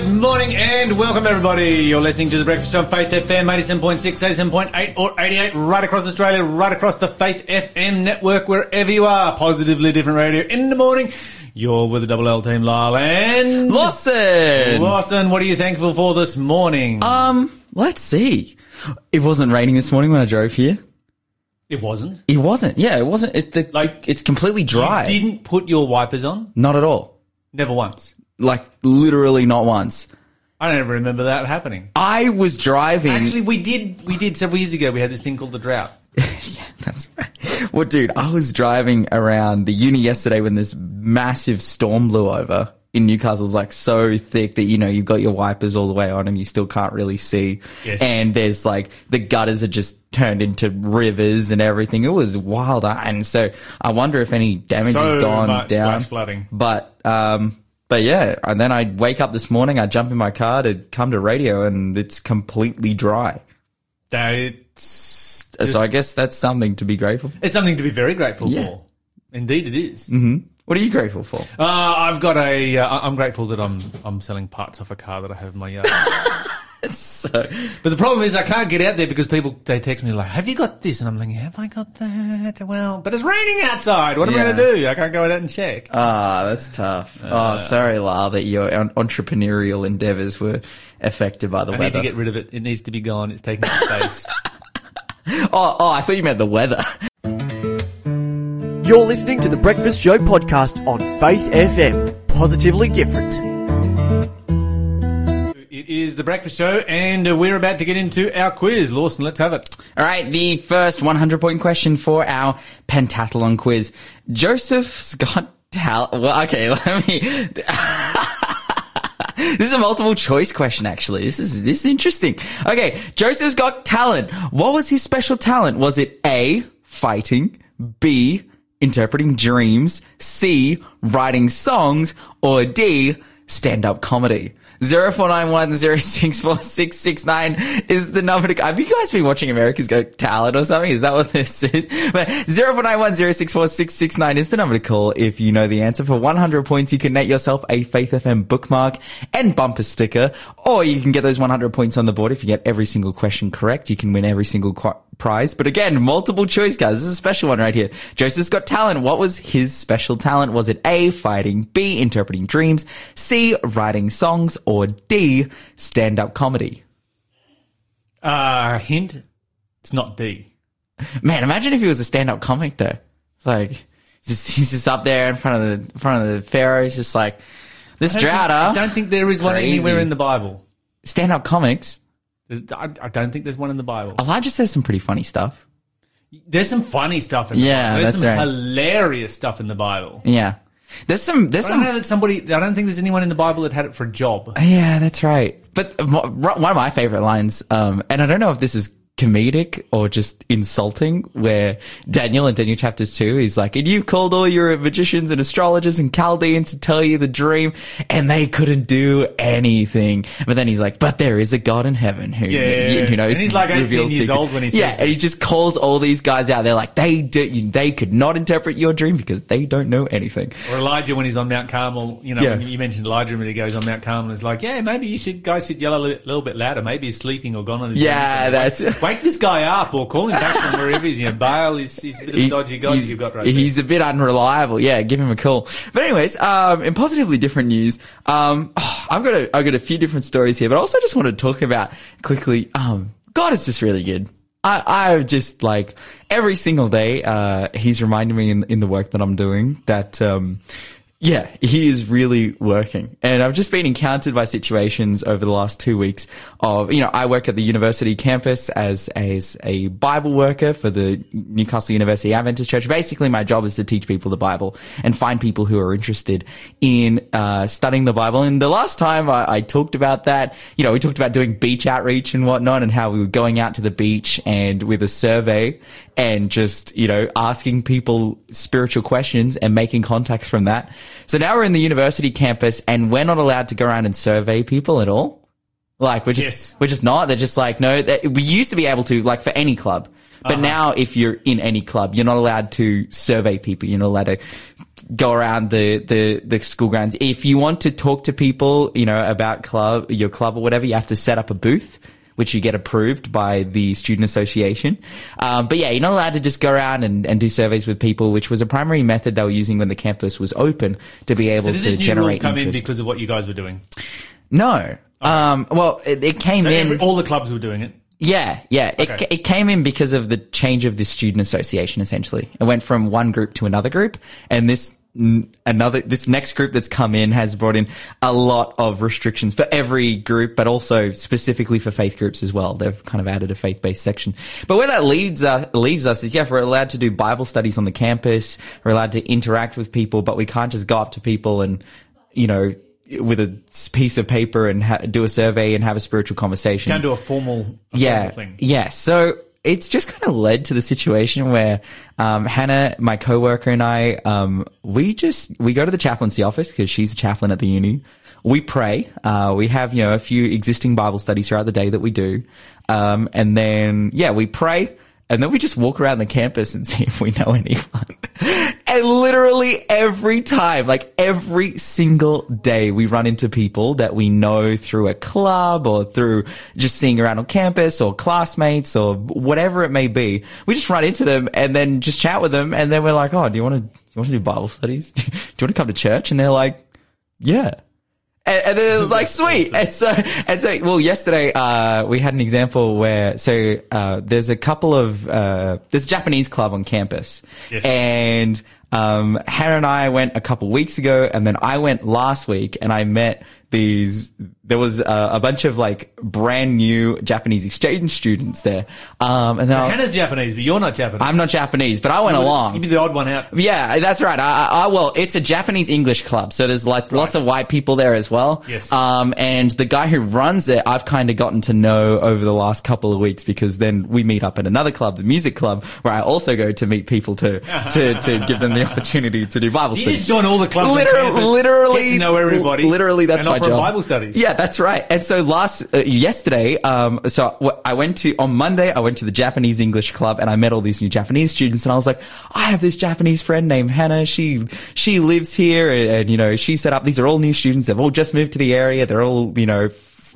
Good morning and welcome everybody. You're listening to the Breakfast Show on Faith FM 87.6, 87.8 or 88 right across Australia, right across the Faith FM network, wherever you are. Positively different radio in the morning. You're with the Double L team, Lyle and Lawson. Lawson. What are you thankful for this morning? Um, let's see. It wasn't raining this morning when I drove here. it wasn't. It wasn't. Yeah, it wasn't. It's the, Like, it's completely dry. You didn't put your wipers on? Not at all. Never once. Like literally not once. I don't ever remember that happening. I was driving. Actually, we did. We did several years ago. We had this thing called the drought. yeah, That's right. Well, dude, I was driving around the uni yesterday when this massive storm blew over in Newcastle. It's like so thick that, you know, you've got your wipers all the way on and you still can't really see. Yes. And there's like the gutters are just turned into rivers and everything. It was wild. And so I wonder if any damage So has gone down. flooding. But, um, but yeah, and then I wake up this morning, I jump in my car to come to radio and it's completely dry. That's so I guess that's something to be grateful for. it's something to be very grateful Yeah. for. Indeed, it is. What are you grateful for? Uh, I've got a. Uh, I'm grateful that I'm I'm selling parts off a car that I have in my yard. So, but the problem is I can't get out there because people they text me like, "Have you got this?" And I'm thinking, "Have I got that?" Well, but it's raining outside. What am I going to do? I can't go out and check. ah, that's tough. Uh, oh, sorry, Lyle, that your entrepreneurial endeavors were affected by the weather. I need to get rid of it. It needs to be gone. It's taking up space. oh, oh, I thought you meant the weather. You're listening to the Breakfast Show podcast on Faith FM. Positively different. Is the breakfast show, and uh, we're about to get into our quiz. Lawson, let's have it. All right, the first 100 point question for our pentathlon quiz. Joseph's got talent. Well, okay, let me. this is a multiple choice question, actually. This is this is interesting. Okay, Joseph's got talent. What was his special talent? Was it A, fighting, B, interpreting dreams, C, writing songs, or D, stand up comedy? 0491064669 is the number to, have you guys been watching America's Got Talent or something? Is that what this is? But 0491064669 is the number to call if you know the answer. For 100 points, you can net yourself a Faith FM bookmark and bumper sticker, or you can get those 100 points on the board if you get every single question correct. You can win every single qu- prize. But again, multiple choice, guys. This is a special one right here. Joseph's got talent. What was his special talent? Was it A, fighting, B, interpreting dreams, C, writing songs, or D, stand-up comedy? Uh, hint: it's not D. Man, imagine if he was a stand-up comic though. It's like, just, he's just up there in front of the, in front of the pharaoh. He's just like, this I drought, think, I don't think there is one Crazy. anywhere in the Bible. Stand-up comics. There's, I, I don't think there's one in the Bible. Elijah says some pretty funny stuff. There's some funny stuff in the Yeah, Bible. There's some right. hilarious stuff in the Bible. Yeah. There's some, there's I don't some know that somebody. I don't think there's anyone in the Bible that had it for a job. Yeah, that's right. But one of my favorite lines, um, and I don't know if this is comedic or just insulting, where Daniel in Daniel chapters two, he's like, and you called all your magicians and astrologers and Chaldeans to tell you the dream, and they couldn't do anything. But then he's like, but there is a God in heaven who, Yeah. you, you know, And he's like 18 years secret- old when he says yeah, and he just calls all these guys out. They're like, they do, they could not interpret your dream because they don't know anything. Or Elijah when he's on Mount Carmel. You know, Yeah. you mentioned Elijah when he goes on Mount Carmel. It's like, yeah, maybe you should guys should yell a little bit louder. Maybe he's sleeping or gone on his Yeah, dreams. that's- wake this guy up or call him back from wherever he's. You know, Baal is he's a bit of a dodgy guy he's, you've got right he's a bit unreliable. Yeah, give him a call. But anyways, um, in positively different news, um, oh, I've got a, I've got a few different stories here, but I also just want to talk about quickly, um, God is just really good. I, I just like every single day, uh, he's reminding me in, in the work that I'm doing that, um, yeah, he is really working. And I've just been encountered by situations over the last two weeks of, you know, I work at the university campus as, as a Bible worker for the Newcastle University Adventist Church. Basically, my job is to teach people the Bible and find people who are interested in, uh, studying the Bible. And the last time I, I talked about that, you know, we talked about doing beach outreach and whatnot and how we were going out to the beach and with a survey and just, you know, asking people spiritual questions and making contacts from that. So now we're in the university campus and we're not allowed to go around and survey people at all. Like we're just, Yes. we're just not. They're just like, no, that, we used to be able to, like for any club, But uh-huh. now, if you're in any club, you're not allowed to survey people. You're not allowed to go around the, the, the school grounds. If you want to talk to people, you know, about club, your club or whatever, you have to set up a booth. Which you get approved by the student association. Um, but yeah, you're not allowed to just go around and, and do surveys with people, which was a primary method they were using when the campus was open to be able So to generate come in because of what you guys were doing? no. Um, well, it, it came So in. every, all the clubs were doing it. Yeah, yeah. It, Okay. it came in because of the change of the student association, essentially. It went from one group to another group. And this, another, this next group that's come in has brought in a lot of restrictions for every group, but also specifically for faith groups as well. They've kind of added a faith-based section. But where that leads us, leaves us is, yeah, we're allowed to do Bible studies on the campus. We're allowed to interact with people, but we can't just go up to people and, you know, with a piece of paper and ha- do a survey and have a spiritual conversation Can't do a formal, yeah, formal thing. yeah. So it's just kind of led to the situation where um, Hannah, my coworker, and I, um, we just we go to the chaplaincy office because she's a chaplain at the uni. We pray. Uh, we have you know a few existing Bible studies throughout the day that we do, um, and then yeah, we pray. And then we just walk around the campus and see if we know anyone. And literally every time, like every single day, we run into people that we know through a club or through just seeing around on campus or classmates or whatever it may be. We just run into them and then just chat with them. And then we're like, Oh, do you want to, do you want to do Bible studies? do you want to come to church? And they're like, yeah. And, and they're like, sweet. And so, and so, well, yesterday, uh, we had an example where, so, uh, there's a couple of, uh, there's a Japanese club on campus. Yes. And, um, Hannah and I went a couple weeks ago and then I went last week and I met these, there was a, a bunch of like brand new Japanese exchange students there. Um, and then I- Hannah's Japanese, but you're not Japanese. I'm not Japanese, but I went along. You'd be the odd one out. Yeah, that's right. I, I, well, it's a Japanese English club, so there's like lots of white people there as well. Yes. Um, and the guy who runs it, I've kind of gotten to know over the last couple of weeks because then we meet up at another club, the music club, where I also go to meet people to to to give them the opportunity to do Bible So you studies. just join all the clubs Literally, campus, literally, know everybody, Literally, that's and my offer job. Bible studies. Yeah, that's right. And so last uh, yesterday, um, so I went to on Monday. I went to the Japanese English club and I met all these new Japanese students. And I was like, I have this Japanese friend named Hannah. She she lives here, and, and you know she set up. These are all new students. They've all just moved to the area. They're all you know.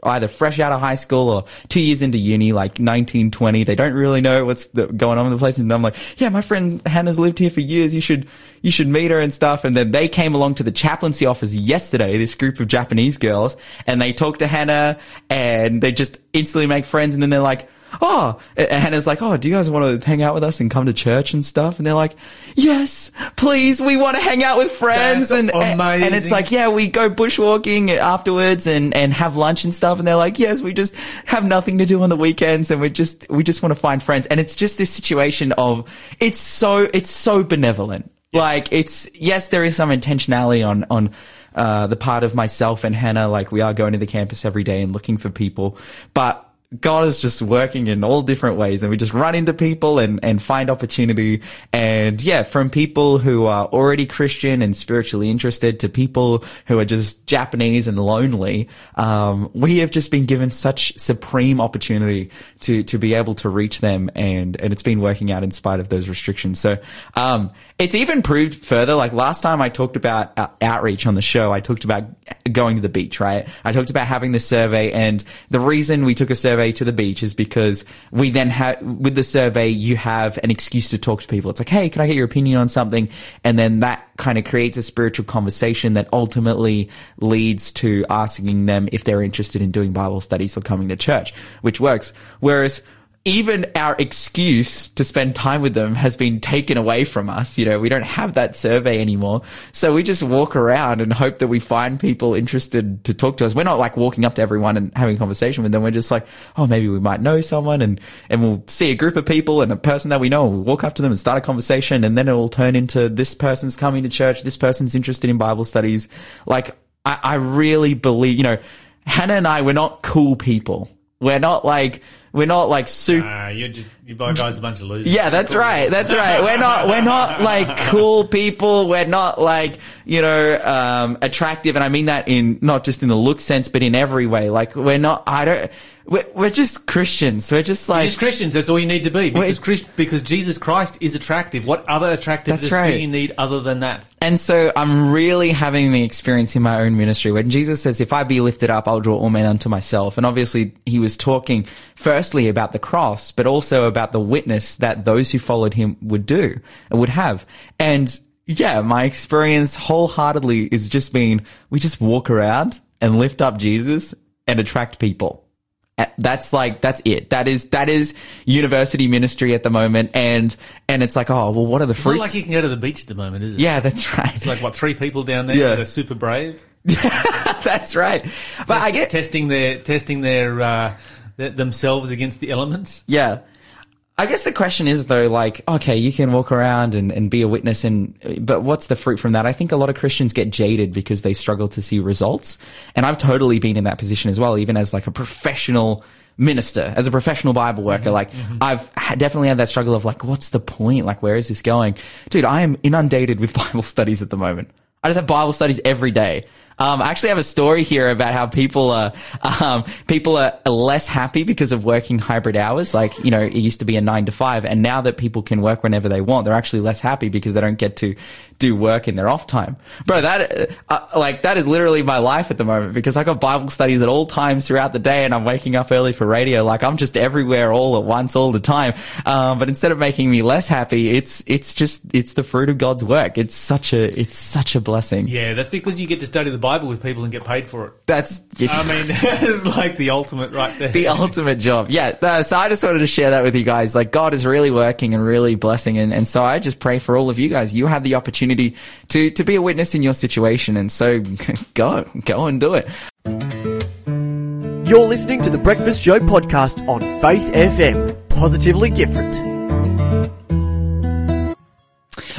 Either fresh out of high school or two years into uni, like 19, 20. They don't really know what's the, going on in the place. And I'm like, yeah, my friend Hannah's lived here for years. You should, you should meet her and stuff. And then they came along to the chaplaincy office yesterday, this group of Japanese girls, and they talked to Hannah and they just instantly make friends. And then they're like, Oh, and Hannah's like, Oh, do you guys want to hang out with us and come to church and stuff? And they're like, Yes, please. We want to hang out with friends. That's and, and it's like, yeah, we go bushwalking afterwards and, and have lunch and stuff. And they're like, yes, we just have nothing to do on the weekends and we just, we just want to find friends. And it's just this situation of, it's so, it's so benevolent. Like it's, yes, there is some intentionality on, on, uh, the part of myself and Hannah. Like we are going to the campus every day and looking for people, but God is just working in all different ways and we just run into people and, and find opportunity. And yeah, from people who are already Christian and spiritually interested to people who are just Japanese and lonely, um, we have just been given such supreme opportunity to, to be able to reach them and, and it's been working out in spite of those restrictions. So, um, it's even proved further. Like last time I talked about uh, outreach on the show, I talked about going to the beach, right? I talked about having the survey and the reason we took a survey to the beach is because we then have, with the survey, you have an excuse to talk to people. It's like, Hey, can I get your opinion on something? And then that kind of creates a spiritual conversation that ultimately leads to asking them if they're interested in doing Bible studies or coming to church, which works. Whereas even our excuse to spend time with them has been taken away from us. You know, we don't have that survey anymore. So we just walk around and hope that we find people interested to talk to us. We're not like walking up to everyone and having a conversation with them. We're just like, oh, maybe we might know someone and, and we'll see a group of people and a person that we know. We'll walk up to them and start a conversation and then it will turn into this person's coming to church. This person's interested in Bible studies. Like I, I really believe, you know, Hannah and I, we're not cool people. We're not like, we're not like super. Uh, you're just you guys a bunch of losers. Yeah, that's right. That's right. We're not, we're not like cool people. We're not like, you know, um, attractive. And I mean that in not just in the look sense, but in every way. Like we're not, I don't, we're, we're just Christians. We're just like, Just Christians, that's all you need to be. Because. Christ, because Jesus Christ is attractive. What other attractiveness right. do you need other than that? And so I'm really having the experience in my own ministry when Jesus says, if I be lifted up, I'll draw all men unto myself. And obviously he was talking firstly about the cross, but also about the witness that those who followed him would do, and would have. And yeah, my experience wholeheartedly is just being, we just walk around and lift up Jesus and attract people. Uh, That's like that's it. That is that is university ministry at the moment, and and it's like, oh well, what are the It's not fruits? like you can go to the beach at the moment, is it? yeah, that's right. It's like, what, three people down there Yeah. that are super brave? That's right. But I get, testing their testing their, uh, th- themselves against the elements. yeah. I guess the question is though, like, okay, you can walk around and, and be a witness and, but what's the fruit from that? I think a lot of Christians get jaded because they struggle to see results. And I've totally been in that position as well, even as like a professional minister, as a professional Bible worker. Mm-hmm. Like, mm-hmm. I've definitely had that struggle of like, what's the point? Like, where is this going? Dude, I am inundated with Bible studies at the moment. I just have Bible studies every day. Um, I actually have a story here about how people are, um, people are less happy because of working hybrid hours. Like, you know, it used to be a nine to five and now that people can work whenever they want, they're actually less happy because they don't get to do work in their off time. Bro, that, uh, like, that is literally my life at the moment because I got Bible studies at all times throughout the day and I'm waking up early for radio. Like, I'm just everywhere all at once all the time. Um, but instead of making me less happy, it's, it's just, it's the fruit of God's work. It's such a, it's such a blessing. Yeah, that's because you get to study the Bible with people and get paid for it. That's, I mean, it's like the ultimate right there. the ultimate job. Yeah. uh, So I just wanted to share that with you guys. Like God is really working and really blessing. And, and so I just pray for all of you guys. You have the opportunity to, to be a witness in your situation. And so go, go and do it. You're listening to the Breakfast Show podcast on Faith FM. Positively different.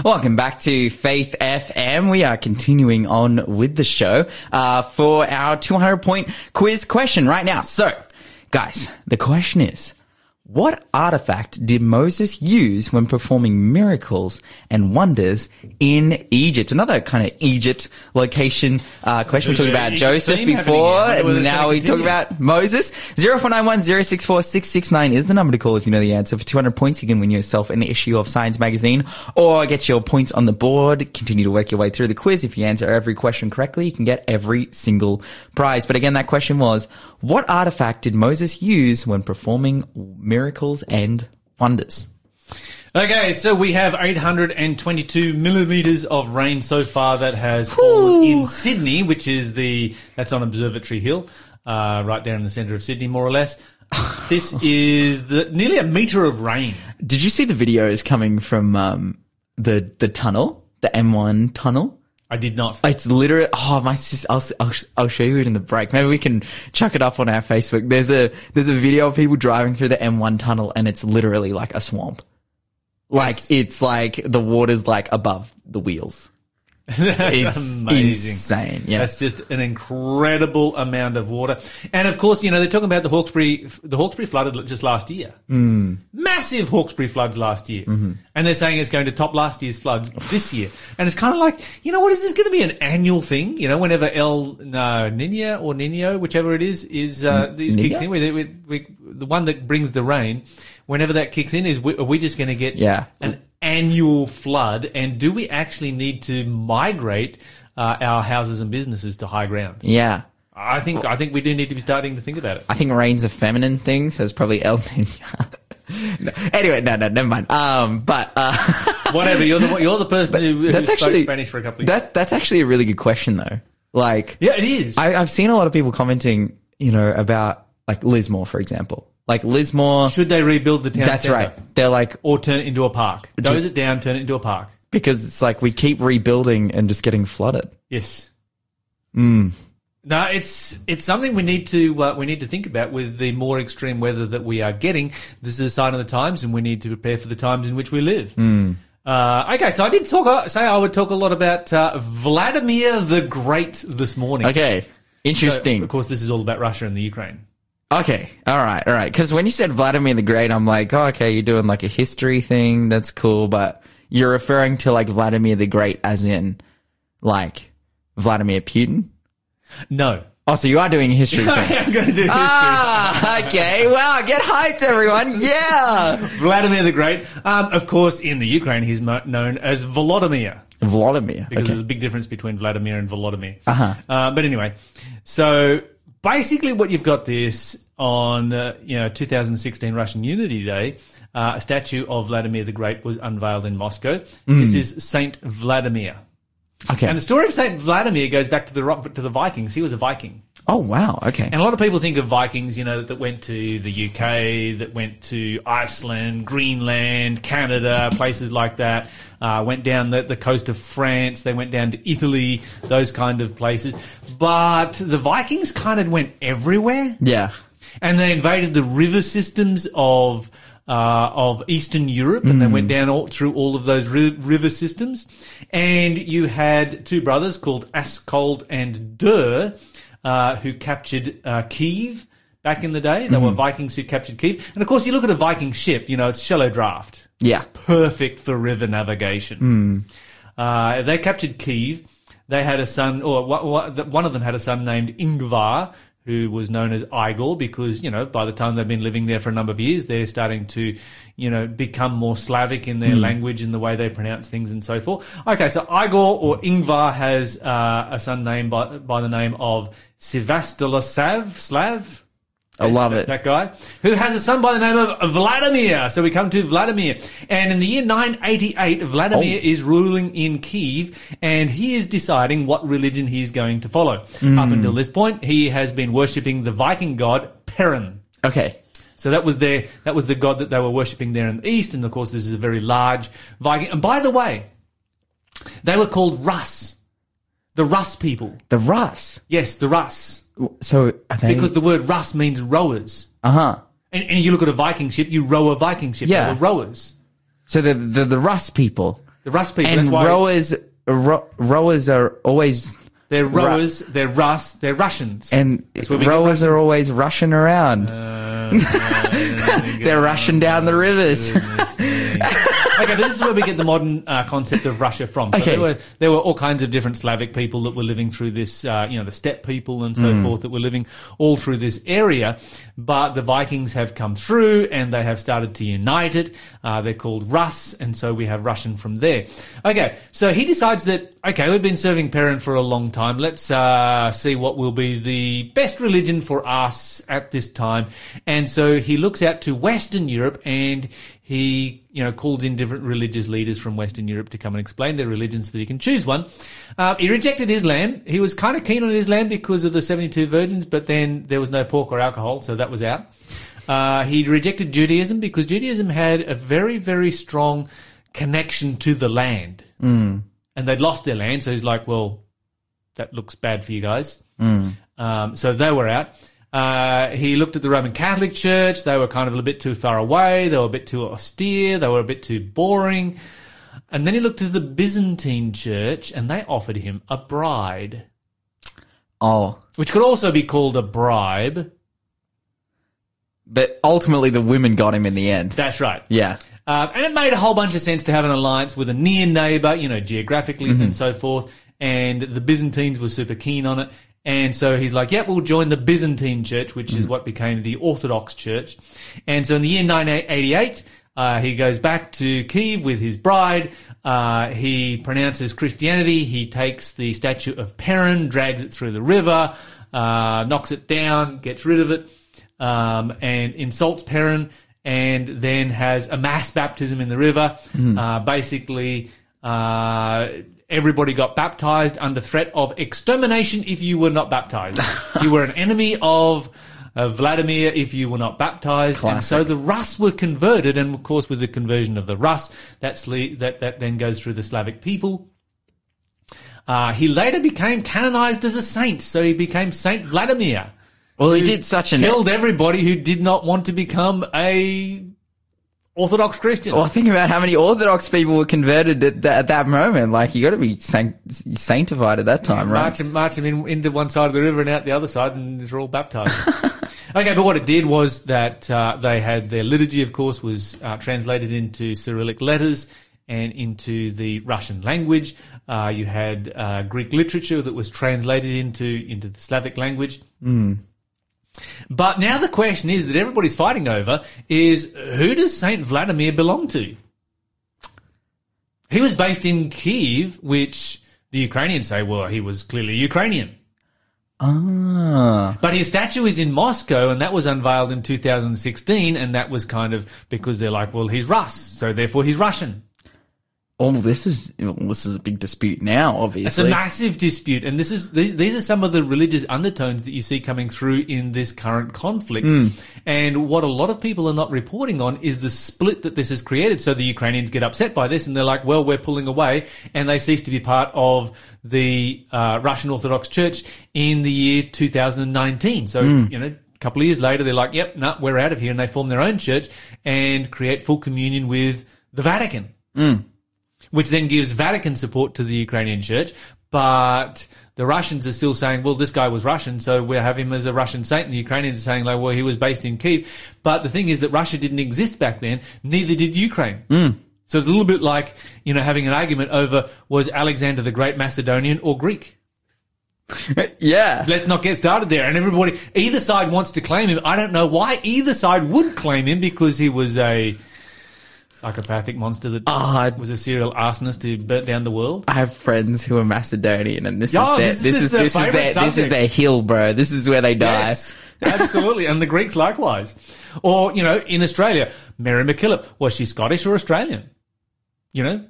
Welcome back to Faith FM. We are continuing on with the show, uh, for our 200 point quiz question right now. So guys, the question is, what artifact did Moses use when performing miracles and wonders in Egypt? Another kind of Egypt location uh, question. We talked about Egypt Joseph before, here. I wonder whether and now we talk about Moses. 0491 064 669 is the number to call if you know the answer. For 200 points, you can win yourself an issue of Signs Magazine or get your points on the board. Continue to work your way through the quiz. If you answer every question correctly, you can get every single prize. But again, that question was, what artifact did Moses use when performing miracles and wonders? Okay, so we have 822 millimeters of rain so far that has fallen in Sydney, which is the that's on Observatory Hill, uh, right there in the centre of Sydney, more or less. This is the nearly a meter of rain. Did you see the videos coming from um, the the tunnel, the M1 tunnel? I did not. It's literally, oh, my sis, I'll, I'll, I'll show you it in the break. Maybe we can chuck it up on our Facebook. There's a, there's a video of people driving through the M1 tunnel and it's literally like a swamp. Like, Yes. it's like the water's like above the wheels. That's It's amazing. insane. Yeah. That's just an incredible amount of water. And of course, you know, they're talking about the Hawkesbury, the Hawkesbury flooded just last year. Mm. Massive Hawkesbury floods last year. Mm-hmm. And they're saying it's going to top last year's floods this year. And it's kind of like, you know what, is this going to be an annual thing? You know, whenever El no, Nina or Nino, whichever it is, is, uh, Nina? kicks in with, with, with the one that brings the rain, whenever that kicks in, is we, are we just going to get Yeah. an annual flood? And do we actually need to migrate uh, our houses and businesses to high ground? yeah. I think I think we do need to be starting to think about it. I think rain's a feminine thing, so it's probably El Nino. no. Anyway, no, no, never mind. Um, but, uh, Whatever you're the you're the person who, that's spoke actually, Spanish for a couple of years. that, that's actually a really good question though. Like, yeah, it is. I, I've seen a lot of people commenting, you know, about like Lismore, for example. Like Lismore, Should they rebuild the town? that's centre? right. They're like, Or turn it into a park. Just- it down, turn it into a park. because it's like we keep rebuilding and just getting flooded. Yes. Mm. No, it's it's something we need to uh, we need to think about with the more extreme weather that we are getting. This is a sign of the times, and we need to prepare for the times in which we live. Hmm. Uh, okay, so I did talk. uh, Say I would talk a lot about uh, Vladimir the Great this morning. Okay. So, Interesting. of course, this is all about Russia and the Ukraine. Okay. All right. All right. Cause when you said Vladimir the Great, I'm like, oh, okay, you're doing like a history thing. That's cool. But you're referring to like Vladimir the Great as in like Vladimir Putin. No, Oh, so you are doing a history thing. I am going to do history. ah, okay. Wow, get hyped, everyone. Yeah. Vladimir the Great. Um, of course, in the Ukraine, he's known as Volodymyr. Vladimir. because Okay. there's a big difference between Vladimir and Volodymyr. Uh-huh. Uh, but anyway, so basically, what you've got this on, uh, you know, 2016 Russian Unity Day, uh, a statue of Vladimir the Great was unveiled in Moscow. This is Saint Vladimir, Okay. and the story of Saint Vladimir goes back to the to the Vikings. He was a Viking. oh, wow. Okay. And a lot of people think of Vikings, you know, that went to the UK, that went to Iceland, Greenland, Canada, places like that. Uh, went down the, the coast of France. They went down to Italy, those kind of places. But the Vikings kind of went everywhere yeah. And they invaded the river systems of uh, of Eastern Europe, and they went down all through all of those ri- river systems. And you had two brothers called Askold and Dir, uh, who captured uh, Kiev back in the day. They were Vikings who captured Kiev, and of course, you look at a Viking ship. You know, it's shallow draft Yeah. perfect for river navigation. Uh, they captured Kiev. They had a son, or one of them had a son named Ingvar, who was known as Igor, because you know by the time they've been living there for a number of years, they're starting to, you know, become more Slavic in their language and the way they pronounce things and so forth. Okay, so Igor or Ingvar has uh, a son named by by the name of Sivastilasav Slav. I love it. That guy who has a son by the name of Vladimir. So we come to Vladimir, and in the year 988, Vladimir Oh. is ruling in Kiev, and he is deciding what religion he's going to follow. Hmm. Up until this point, he has been worshipping the Viking god Perun. Okay. So that was their that was the god that they were worshipping there in the east, and of course, this is a very large Viking. And by the way, they were called Rus, the Rus people. The Rus. Yes, the Rus, So they? because the word Rus means rowers. uh huh. And, and you look at a Viking ship, you row a Viking ship. Yeah. They were rowers. So the the the Rus people The Rus people. and that's why rowers ro- rowers are always they're rowers, they're Rus, they're Russians. and That's where we get rowers are always rushing around. Uh, They're rushing down the rivers. okay, but this is where we get the modern uh, concept of Russia from. So Okay. there were there were all kinds of different Slavic people that were living through this, uh, you know, the steppe people and so forth that were living all through this area. But the Vikings have come through and they have started to unite it. Uh, they're called Rus, and so we have Russian from there. Okay, so he decides that okay, we've been serving Perun for a long time. Let's uh, see what will be the best religion for us at this time. And so he looks out to Western Europe and he, you know, calls in different religious leaders from Western Europe to come and explain their religion so that he can choose one. Uh, he rejected Islam. He was kind of keen on Islam because of the 72 virgins, but then there was no pork or alcohol, so that was out. Uh, he rejected Judaism because Judaism had a very, very strong connection to the land. Mm. And they'd lost their land, so he's like, well, that looks bad for you guys. Um, so they were out. Uh, he looked at the Roman Catholic Church. They were kind of a bit too far away. They were a bit too austere. They were a bit too boring. And then he looked at the Byzantine Church and they offered him a bride, oh, which could also be called a bribe. but ultimately the women got him in the end. That's right. Yeah. Um, and it made a whole bunch of sense to have an alliance with a near neighbor, you know, geographically and so forth. And the Byzantines were super keen on it. And so he's like, yep, we'll join the Byzantine church, which is what became the Orthodox church. And so in the year 988, uh, he goes back to Kiev with his bride. Uh, he pronounces Christianity. He takes the statue of Perun, drags it through the river, uh, knocks it down, gets rid of it, um, and insults Perun, and then has a mass baptism in the river. Uh, basically, uh, everybody got baptized under threat of extermination if you were not baptized. you were an enemy of uh, Vladimir if you were not baptized. And so the Rus were converted, and of course, with the conversion of the Rus, that's le- that, that then goes through the Slavic people. Uh, he later became canonized as a saint, so he became Saint Vladimir. Well, he did such an. killed everybody who did not want to become a Orthodox Christian. Well, think about how many Orthodox people were converted at, that at that moment. Like, you got to be saint- sanctified at that time, right? march them, march them in, into one side of the river and out the other side, and they're all baptized. okay, but what it did was that uh, they had their liturgy, of course, was uh, translated into Cyrillic letters and into the Russian language. Uh, you had uh, Greek literature that was translated into into the Slavic language. But now the question is that everybody's fighting over is who does Saint Vladimir belong to? He was based in Kiev, which the Ukrainians say, well, he was clearly Ukrainian. Ah. But his statue is in Moscow, and that was unveiled in 2016, and that was kind of because they're like, well, he's Russ, so therefore he's Russian. Oh, this is well, this is a big dispute now. Obviously, it's a massive dispute, and this is these, these are some of the religious undertones that you see coming through in this current conflict. Hmm. And what a lot of people are not reporting on is the split that this has created. So the Ukrainians get upset by this, and they're like, "Well, we're pulling away," and they cease to be part of the uh, Russian Orthodox Church in the year 2019. So hmm. you know. A couple of years later, they're like, "Yep, no, we're out of here," and they form their own church and create full communion with the Vatican hmm. Which then gives Vatican support to the Ukrainian church. But the Russians are still saying, well, this guy was Russian, so we'll have him as a Russian saint. And the Ukrainians are saying, like, well, he was based in Kiev. But the thing is that Russia didn't exist back then, neither did Ukraine. Hmm. So it's a little bit like, you know, having an argument over was Alexander the Great Macedonian or Greek? yeah. Let's not get started there. And everybody, either side wants to claim him. I don't know why either side would claim him because he was a psychopathic monster that Ah, was a serial arsonist who burnt down the world. I have friends who are Macedonian, and this Oh, is this their, is this, is this is favourite their this is their hill, bro. This is where they die. Yes, absolutely. And the Greeks likewise. Or, you know, in Australia, Mary MacKillop, was she Scottish or Australian? You know,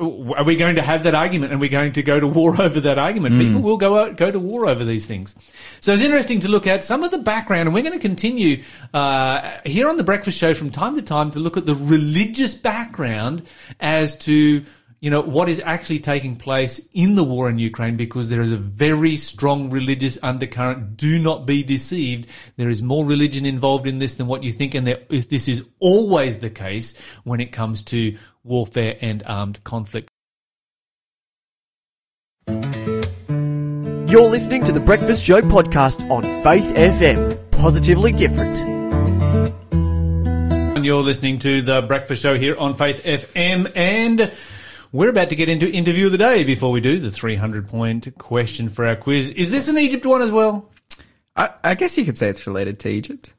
are we going to have that argument and we're going to go to war over that argument? People will go out, go to war over these things. So it's interesting to look at some of the background and we're going to continue, uh, here on the breakfast show from time to time to look at the religious background as to, you know, what is actually taking place in the war in Ukraine because there is a very strong religious undercurrent. Do not be deceived. There is more religion involved in this than what you think. And there is, this is always the case when it comes to warfare and armed conflict. You're listening to the Breakfast Show podcast on Faith FM. Positively different. And you're listening to the breakfast show here on Faith FM and we're about to get into interview of the day before we do the 300 point question for our quiz. Is this an Egypt one as well? I, I guess you could say it's related to Egypt.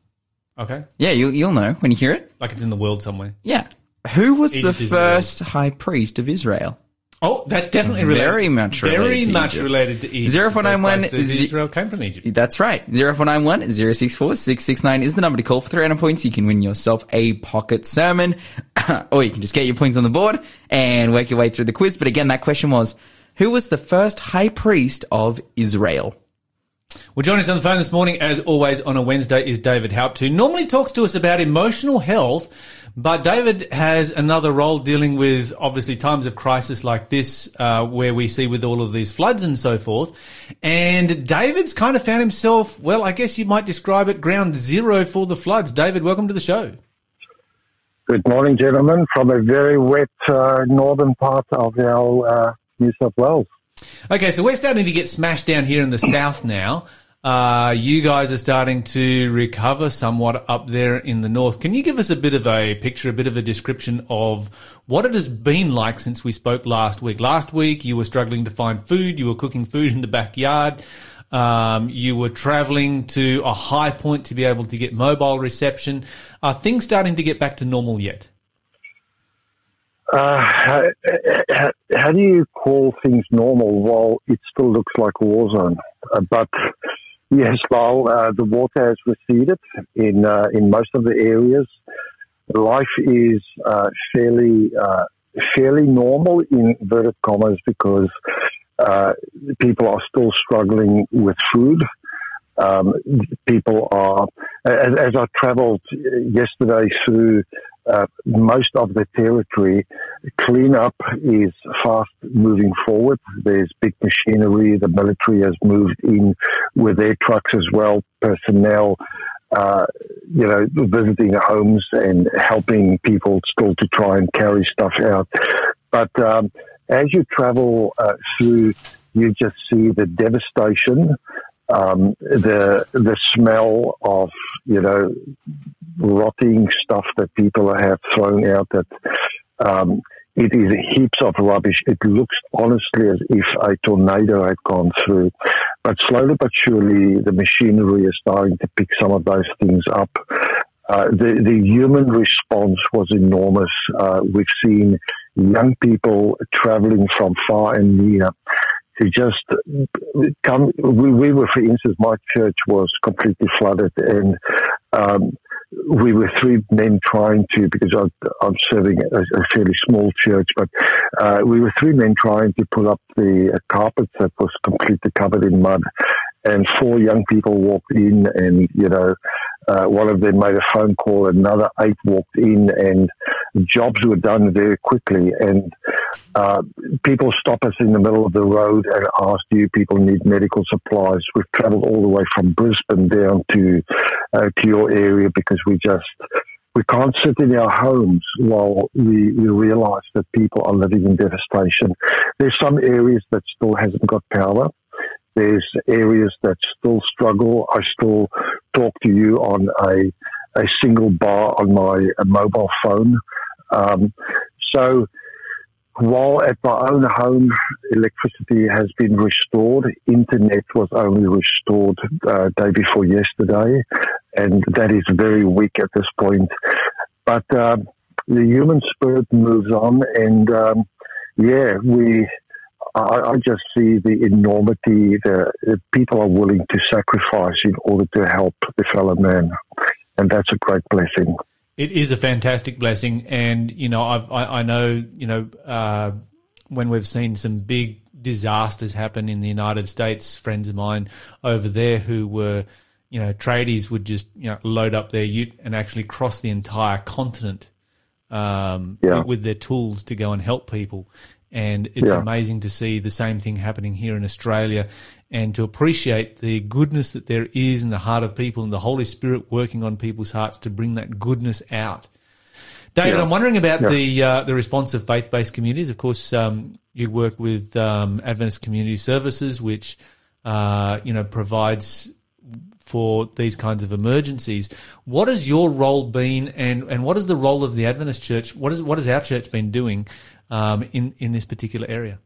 Okay. Yeah, you, you'll know when you hear it. Like it's in the world somewhere. Yeah. Who was Egypt the first high priest of Israel? Oh, that's definitely related. Very much related Very to much Egypt. related to Egypt. 0491 The first place that ze- Israel came from Egypt. That's right. 0491 064 669 is the number to call for 300 points. You can win yourself a pocket sermon, or you can just get your points on the board and work your way through the quiz. But again, that question was, who was the first high priest of Israel? Well, joining us on the phone this morning, as always on a Wednesday, is David Haupt, who normally talks to us about emotional health. But David has another role dealing with obviously times of crisis like this, uh, where we see with all of these floods and so forth. And David's kind of found himself, well, I guess you might describe it ground zero for the floods. David, welcome to the show. Good morning, gentlemen, from a very wet uh, northern part of our uh, New South Wales. Okay, so we're starting to get smashed down here in the south now. Uh, you guys are starting to recover somewhat up there in the north. Can you give us a bit of a picture, a bit of a description of what it has been like since we spoke last week? Last week, you were struggling to find food. You were cooking food in the backyard. Um, you were traveling to a high point to be able to get mobile reception. Are things starting to get back to normal yet? Uh, how, how, do you call things normal? while it still looks like a war zone. Uh, but yes, well, uh, the water has receded in uh, in most of the areas. Life is uh, fairly uh, fairly normal in inverted commas because uh, people are still struggling with food. Um, people are, as, as I travelled yesterday through uh, most of the territory, cleanup is fast moving forward. There's big machinery. The military has moved in with their trucks as well, personnel, uh, you know, visiting homes and helping people still to try and carry stuff out. But um, as you travel uh, through, you just see the devastation, um, the the smell of you know rotting stuff that people have thrown out that um, it is heaps of rubbish. It looks honestly as if a tornado had gone through. But slowly but surely, the machinery is starting to pick some of those things up. Uh, the, the human response was enormous. Uh, we've seen young people traveling from far and near to just come. We, we were, for instance, my church was completely flooded, and um, we were three men trying to, because I, am serving a, a, fairly small church, but uh, we were three men trying to pull up the uh, carpet that was completely covered in mud. And four young people walked in, and you know, uh, one of them made a phone call. Another eight walked in, and jobs were done very quickly. And uh, people stop us in the middle of the road and ask, "Do you people need medical supplies?" We've travelled all the way from Brisbane down to uh, to your area because we just we can't sit in our homes while we, we realize that people are living in devastation. There's some areas that still hasn't got power. There's areas that still struggle. I still talk to you on a, a single bar on my mobile phone. Um, so while at my own home, electricity has been restored, internet was only restored uh, day before yesterday, and that is very weak at this point. But uh, the human spirit moves on, and um, yeah, we I, I just see the enormity that people are willing to sacrifice in order to help the fellow man. And that's a great blessing. It is a fantastic blessing. And, you know, I've, i I, know, you know, uh, when we've seen some big disasters happen in the United States, friends of mine over there who were, you know, tradies would just, you know, load up their ute and actually cross the entire continent um, yeah. with their tools to go and help people. And it's yeah. amazing to see the same thing happening here in Australia and to appreciate the goodness that there is in the heart of people and the Holy Spirit working on people's hearts to bring that goodness out. David, yeah. I'm wondering about yeah. the uh, the response of faith based communities. Of course, um, you work with um, Adventist Community Services, which uh, you know provides for these kinds of emergencies. What has your role been, and, and what is the role of the Adventist Church? What is what has our church been doing um, in in this particular area?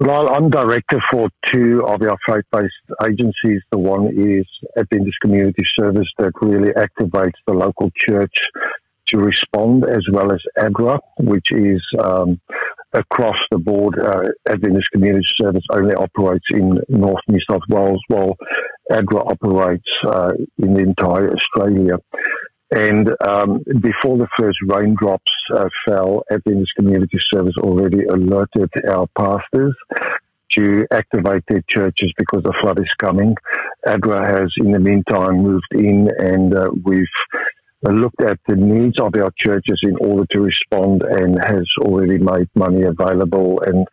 Well, I'm director for two of our faith-based agencies. The one is Adventist Community Service that really activates the local church to respond, as well as ADRA, which is um, across the board. Uh, Adventist Community Service only operates in North New South Wales, while ADRA operates uh, in the entire Australia. And um, before the first raindrops uh, fell, Adventist Community Service already alerted our pastors to activate their churches because the flood is coming. ADRA has, in the meantime, moved in and uh, we've looked at the needs of our churches in order to respond and has already made money available. And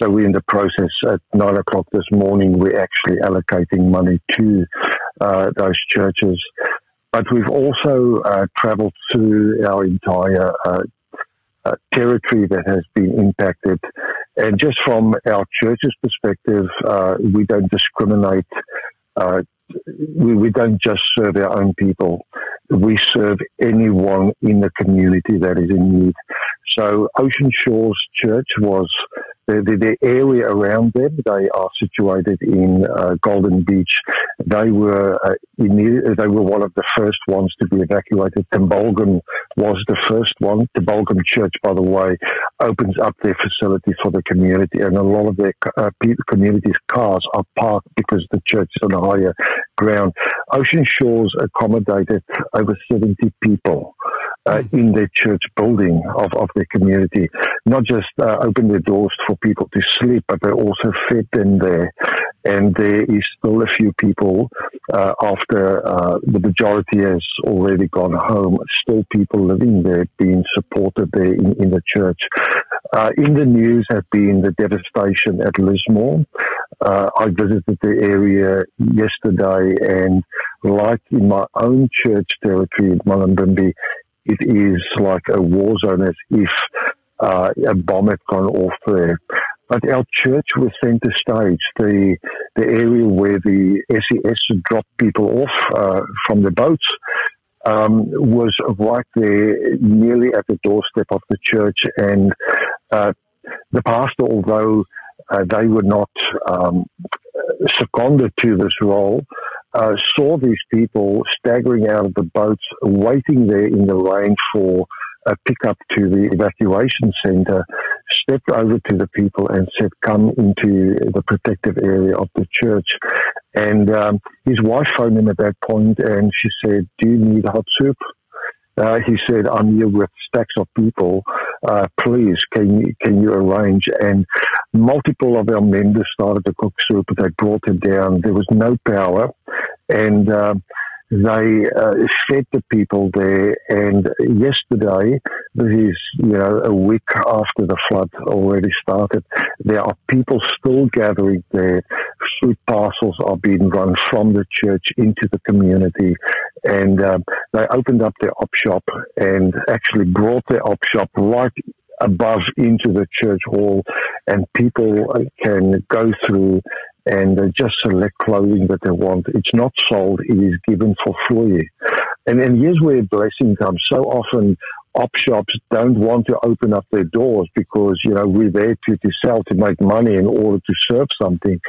so we're in the process at nine o'clock this morning, we're actually allocating money to uh, those churches. But we've also uh, traveled through our entire uh, uh, territory that has been impacted. And just from our church's perspective, uh, we don't discriminate. Uh, we, we don't just serve our own people. We serve anyone in the community that is in need. So Ocean Shores Church was the, the, the, area around them. They are situated in uh, Golden Beach. They were uh, they were one of the first ones to be evacuated. Tumbulgum was the first one. Tumbulgum Church, by the way, opens up their facility for the community, and a lot of their uh, community's cars are parked because the church is on a higher ground. Ocean Shores accommodated over 70 people uh, in their church building of, of their community. Not just uh, open their doors for people to sleep, but they also fed them there. And there is still a few people uh, after uh, the majority has already gone home, still people living there being supported there in, in the church. Uh, in the news have been the devastation at Lismore. Uh, I visited the area yesterday and like in my own church territory in Mullumbimby, it is like a war zone as if uh, a bomb had gone off there. But our church was centre stage, the the area where the SES dropped people off uh, from the boats. um, was right there, nearly at the doorstep of the church, and uh, the pastor, although uh, they were not um, seconded to this role, uh, saw these people staggering out of the boats, waiting there in the rain for a pickup to the evacuation center, stepped over to the people and said, come into the protective area of the church. And um, his wife phoned him at that point and she said, do you need hot soup? Uh, he said, I'm here with stacks of people. Uh, please, can you, can you arrange? And multiple of our members started to cook soup. They brought it down. There was no power. And um, they uh, fed the people there. And yesterday, this is you know a week after the flood already started. There are people still gathering there. Food parcels are being run from the church into the community, and um, they opened up their op shop and actually brought their op shop right above into the church hall, and people can go through and they just select clothing that they want. It's not sold, it is given for free. And, and here's where blessing comes. So often, op shops don't want to open up their doors because, you know, we're there to, to sell, to make money in order to serve something.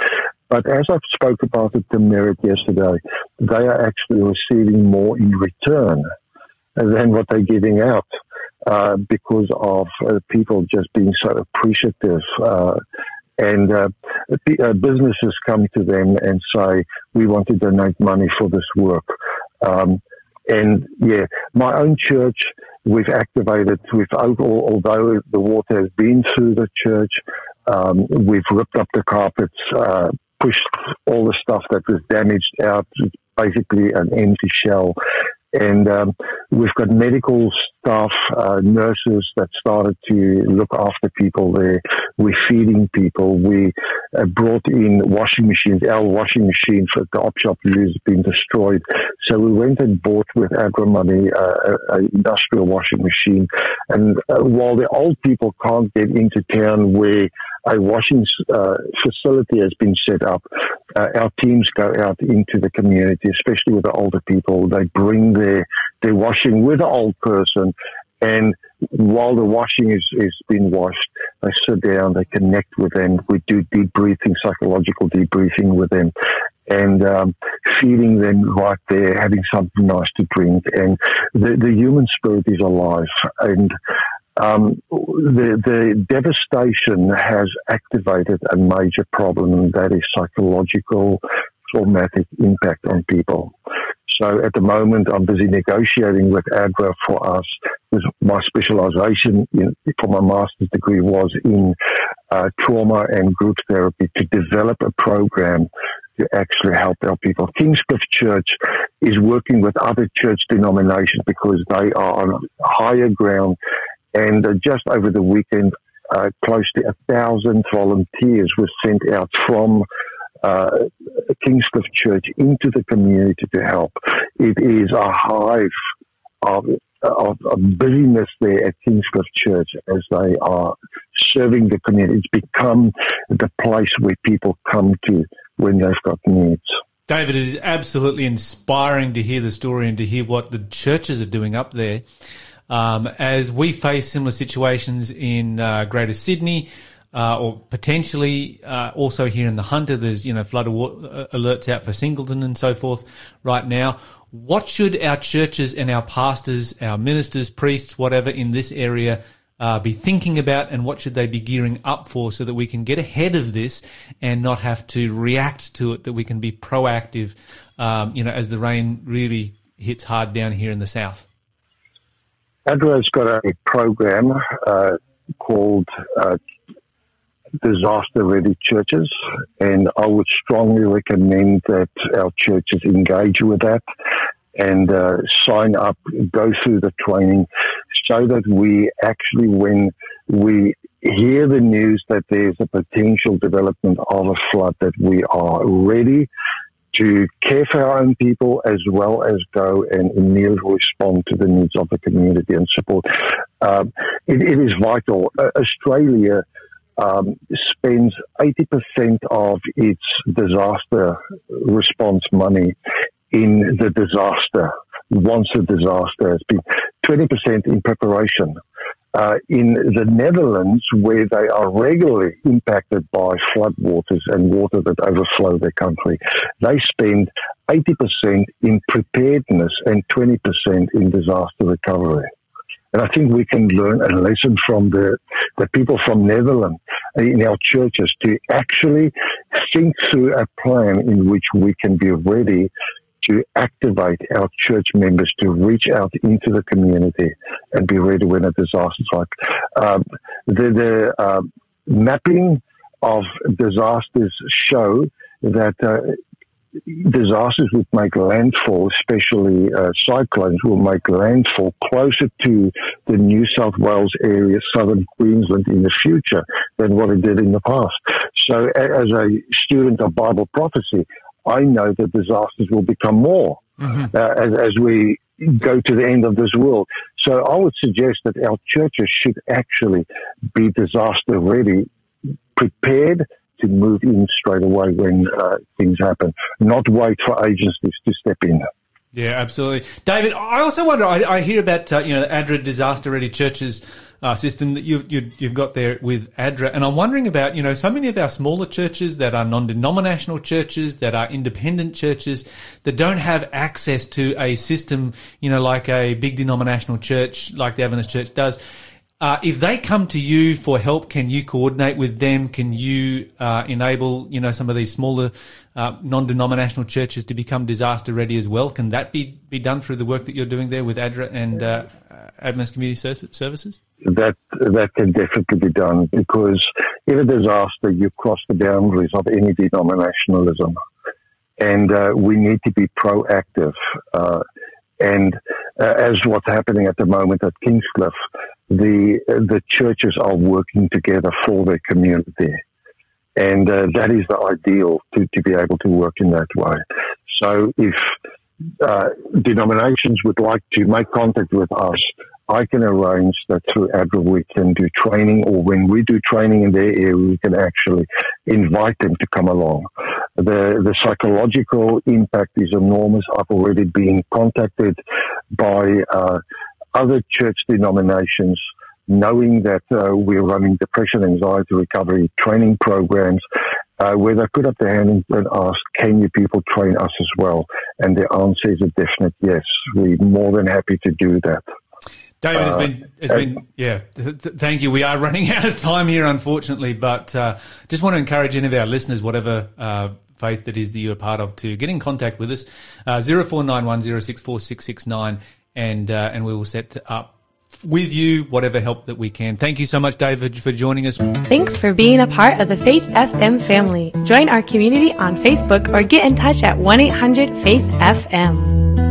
But as I spoke about it to Merit yesterday, they are actually receiving more in return than what they're giving out. Uh, because of uh, people just being so appreciative uh, and uh, uh, businesses come to them and say, we want to donate money for this work. Um, and yeah, my own church, we've activated, we've, although the water has been through the church, um, we've ripped up the carpets, uh, pushed all the stuff that was damaged out, basically an empty shell. And um, we've got medical staff, uh, nurses that started to look after people there. We're feeding people. We uh, brought in washing machines. Our washing machine for the op shop has been destroyed. So we went and bought with agri money uh, an industrial washing machine. And uh, while the old people can't get into town where a washing uh, facility has been set up. Uh, our teams go out into the community, especially with the older people. They bring their their washing with the old person, and while the washing is is being washed, they sit down, they connect with them. We do debriefing, psychological debriefing with them, and um, feeding them right there, having something nice to drink, and the the human spirit is alive, and um, the, the devastation has activated a major problem, and that is psychological traumatic impact on people. So at the moment, I'm busy negotiating with ADRA for us. My specialization in, for my master's degree was in uh, trauma and group therapy to develop a program to actually help our people. Kingscliff Church is working with other church denominations because they are on higher ground and uh, just over the weekend, uh, close to a thousand volunteers were sent out from uh, Kingscliff Church into the community to help. It is a hive of, of, of busyness there at Kingscliff Church as they are serving the community. It's become the place where people come to when they've got needs. David, it is absolutely inspiring to hear the story and to hear what the churches are doing up there. Um, as we face similar situations in uh, Greater Sydney, uh, or potentially uh, also here in the Hunter, there's you know flood uh, alerts out for Singleton and so forth right now. What should our churches and our pastors, our ministers, priests, whatever in this area uh, be thinking about, and what should they be gearing up for, so that we can get ahead of this and not have to react to it? That we can be proactive, um, you know, as the rain really hits hard down here in the south. ADRA's got a program uh, called uh, Disaster Ready Churches, and I would strongly recommend that our churches engage with that and uh, sign up, go through the training, so that we actually, when we hear the news that there's a potential development of a flood, that we are ready to care for our own people as well as go and immediately respond to the needs of the community and support. Um, it, it is vital. Uh, Australia um, spends 80% of its disaster response money in the disaster once a disaster has been, 20% in preparation. Uh, in the Netherlands, where they are regularly impacted by floodwaters and water that overflow their country, they spend 80% in preparedness and 20% in disaster recovery. And I think we can learn a lesson from the, the people from Netherlands in our churches to actually think through a plan in which we can be ready to activate our church members to reach out into the community and be ready when a disaster strikes. Um, the the uh, mapping of disasters show that uh, disasters would make landfall, especially uh, cyclones, will make landfall closer to the New South Wales area, southern Queensland in the future than what it did in the past. So, as a student of Bible prophecy, I know that disasters will become more mm-hmm. uh, as, as we go to the end of this world. So, I would suggest that our churches should actually be disaster ready, prepared to move in straight away when uh, things happen, not wait for agencies to step in. Yeah, absolutely, David. I also wonder. I, I hear about uh, you know the ADRA disaster ready churches uh, system that you've you, have got there with ADRA, and I'm wondering about you know so many of our smaller churches that are non-denominational churches that are independent churches that don't have access to a system you know like a big denominational church like the Adventist Church does uh, if they come to you for help, can you coordinate with them? Can you uh, enable, you know, some of these smaller uh, non-denominational churches to become disaster ready as well? Can that be, be done through the work that you're doing there with ADRA and uh, Adventist Community Services? That that can definitely be done because in a disaster, you cross the boundaries of any denominationalism, and uh, we need to be proactive. Uh, and uh, as what's happening at the moment at Kingscliff, the the churches are working together for their community, and uh, that is the ideal to, to be able to work in that way. So if uh, denominations would like to make contact with us, I can arrange that through ADRA we can do training, or when we do training in their area, we can actually invite them to come along. The, the psychological impact is enormous. I've already been contacted by uh, other church denominations knowing that uh, we're running depression, anxiety recovery training programs uh, where they put up their hand and ask, can you people train us as well? And the answer is a definite yes. We're more than happy to do that. David, it's uh, been, it's been, yeah. Th- th- thank you. We are running out of time here, unfortunately, but uh, just want to encourage any of our listeners, whatever uh, faith that is that you're a part of, to get in contact with us. Uh, zero four nine one zero six four six six nine, and uh, and we will set up with you whatever help that we can. Thank you so much, David, for joining us. Thanks for being a part of the Faith FM family. Join our community on Facebook or get in touch at 1 800 Faith FM.